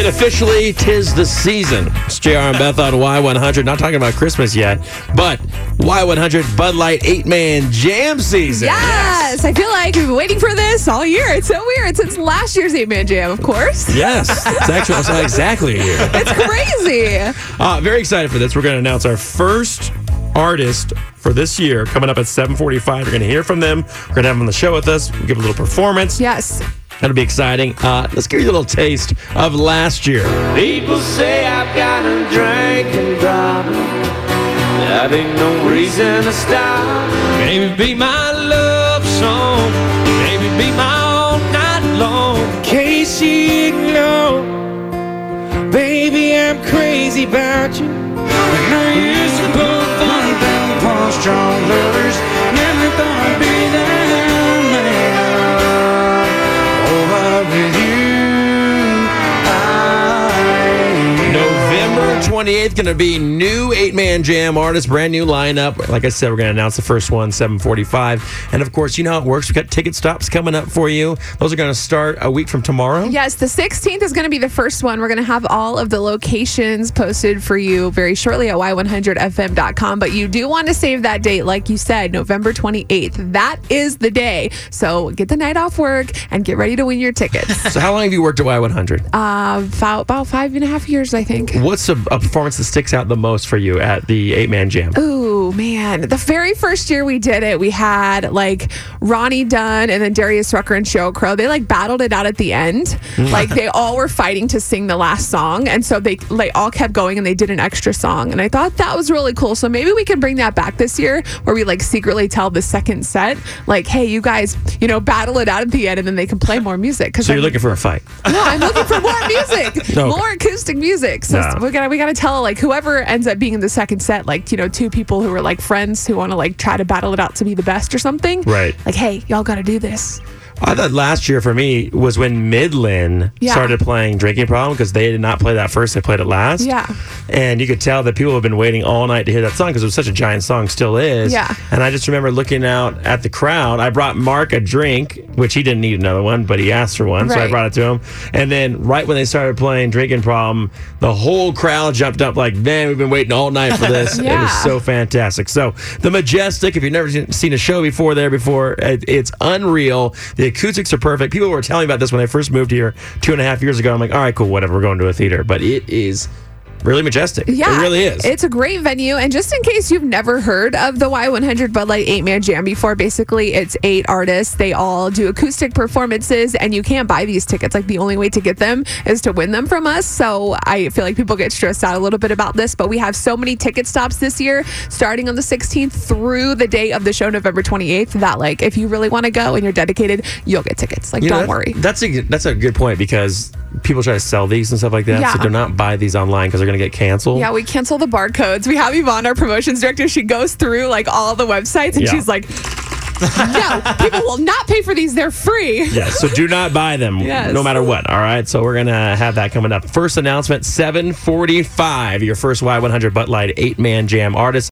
It officially tis the season. It's JR and Beth on Y100. Not talking about Christmas yet, but Y100 Bud Light eight man jam season. Yes, I feel like we've been waiting for this all year. It's so weird since last year's eight man jam, of course. Yes, it's actually it's not exactly a year. It's crazy. Uh, very excited for this. We're going to announce our first artist for this year coming up at 7:45. You're going to hear from them. We're going to have them on the show with us. We'll give a little performance. yes. That'll be exciting. Uh, let's give you a little taste of last year. People say I've got a drinking problem. That ain't no reason to stop. Maybe be my love song. Maybe be my all night long. Casey, no. Baby, I'm crazy about you. 28th, going to be new eight man jam artist, brand new lineup. Like I said, we're going to announce the first one, 745. And of course, you know how it works. We've got ticket stops coming up for you. Those are going to start a week from tomorrow. Yes, the 16th is going to be the first one. We're going to have all of the locations posted for you very shortly at y100fm.com. But you do want to save that date, like you said, November 28th. That is the day. So get the night off work and get ready to win your tickets. So, how long have you worked at Y100? uh, about, about five and a half years, I think. What's a, a performance that sticks out the most for you at the eight man jam? Ooh, man. The very first year we did it, we had like Ronnie Dunn and then Darius Rucker and Sheryl Crow. They like battled it out at the end. Mm. like they all were fighting to sing the last song. And so they like all kept going and they did an extra song. And I thought that was really cool. So maybe we can bring that back this year where we like secretly tell the second set, like, hey, you guys, you know, battle it out at the end and then they can play more music. Cause So, you're I'm- looking for a fight. no, I'm looking for more music, Okay. more acoustic music. So No. we gotta we gotta tell like whoever ends up being in the second set, like you know, two people who are like friends who want to like try to battle it out to be the best or something. Right. Like, hey, y'all got to do this. I thought last year for me was when Midland Yeah. started playing Drinking Problem because they did not play that first, they played it last. Yeah. And you could tell that people have been waiting all night to hear that song because it was such a giant song, still is. Yeah. And I just remember looking out at the crowd. I brought Mark a drink, which he didn't need another one, but he asked for one. So I brought it to him. And then right when they started playing Drinking Problem, the whole crowd jumped up like, man, we've been waiting all night for this. It was so fantastic. So the Majestic, if you've never seen- seen a show before there before, it's unreal. The acoustics are perfect. People were telling me about this when I first moved here two and a half years ago. I'm like, all right, cool, whatever. We're going to a theater, but it is really majestic. Yeah, it really is. It's a great venue, and just in case you've never heard of the Y100 Bud Light Eight Man Jam before, basically it's eight artists. They all do acoustic performances, and you can't buy these tickets. Like the only way to get them is to win them from us. So I feel like people get stressed out a little bit about this, but we have so many ticket stops this year, starting on the 16th through the day of the show, November 28th. That like if you really want to go and you're dedicated, you'll get tickets. Like You don't that- worry. That's a that's a good point because people try to sell these and stuff like that. Yeah. So do not buy these online because they're going to get canceled. Yeah, we cancel the barcodes. We have Yvonne, our promotions director. She goes through like all the websites and Yeah. she's like, no, people will not pay for these. They're free. Yeah, so do not buy them, Yes. no matter what. All right, so we're gonna have that coming up. First announcement, seven forty-five. Your first Y one hundred Bud Light eight man jam artist.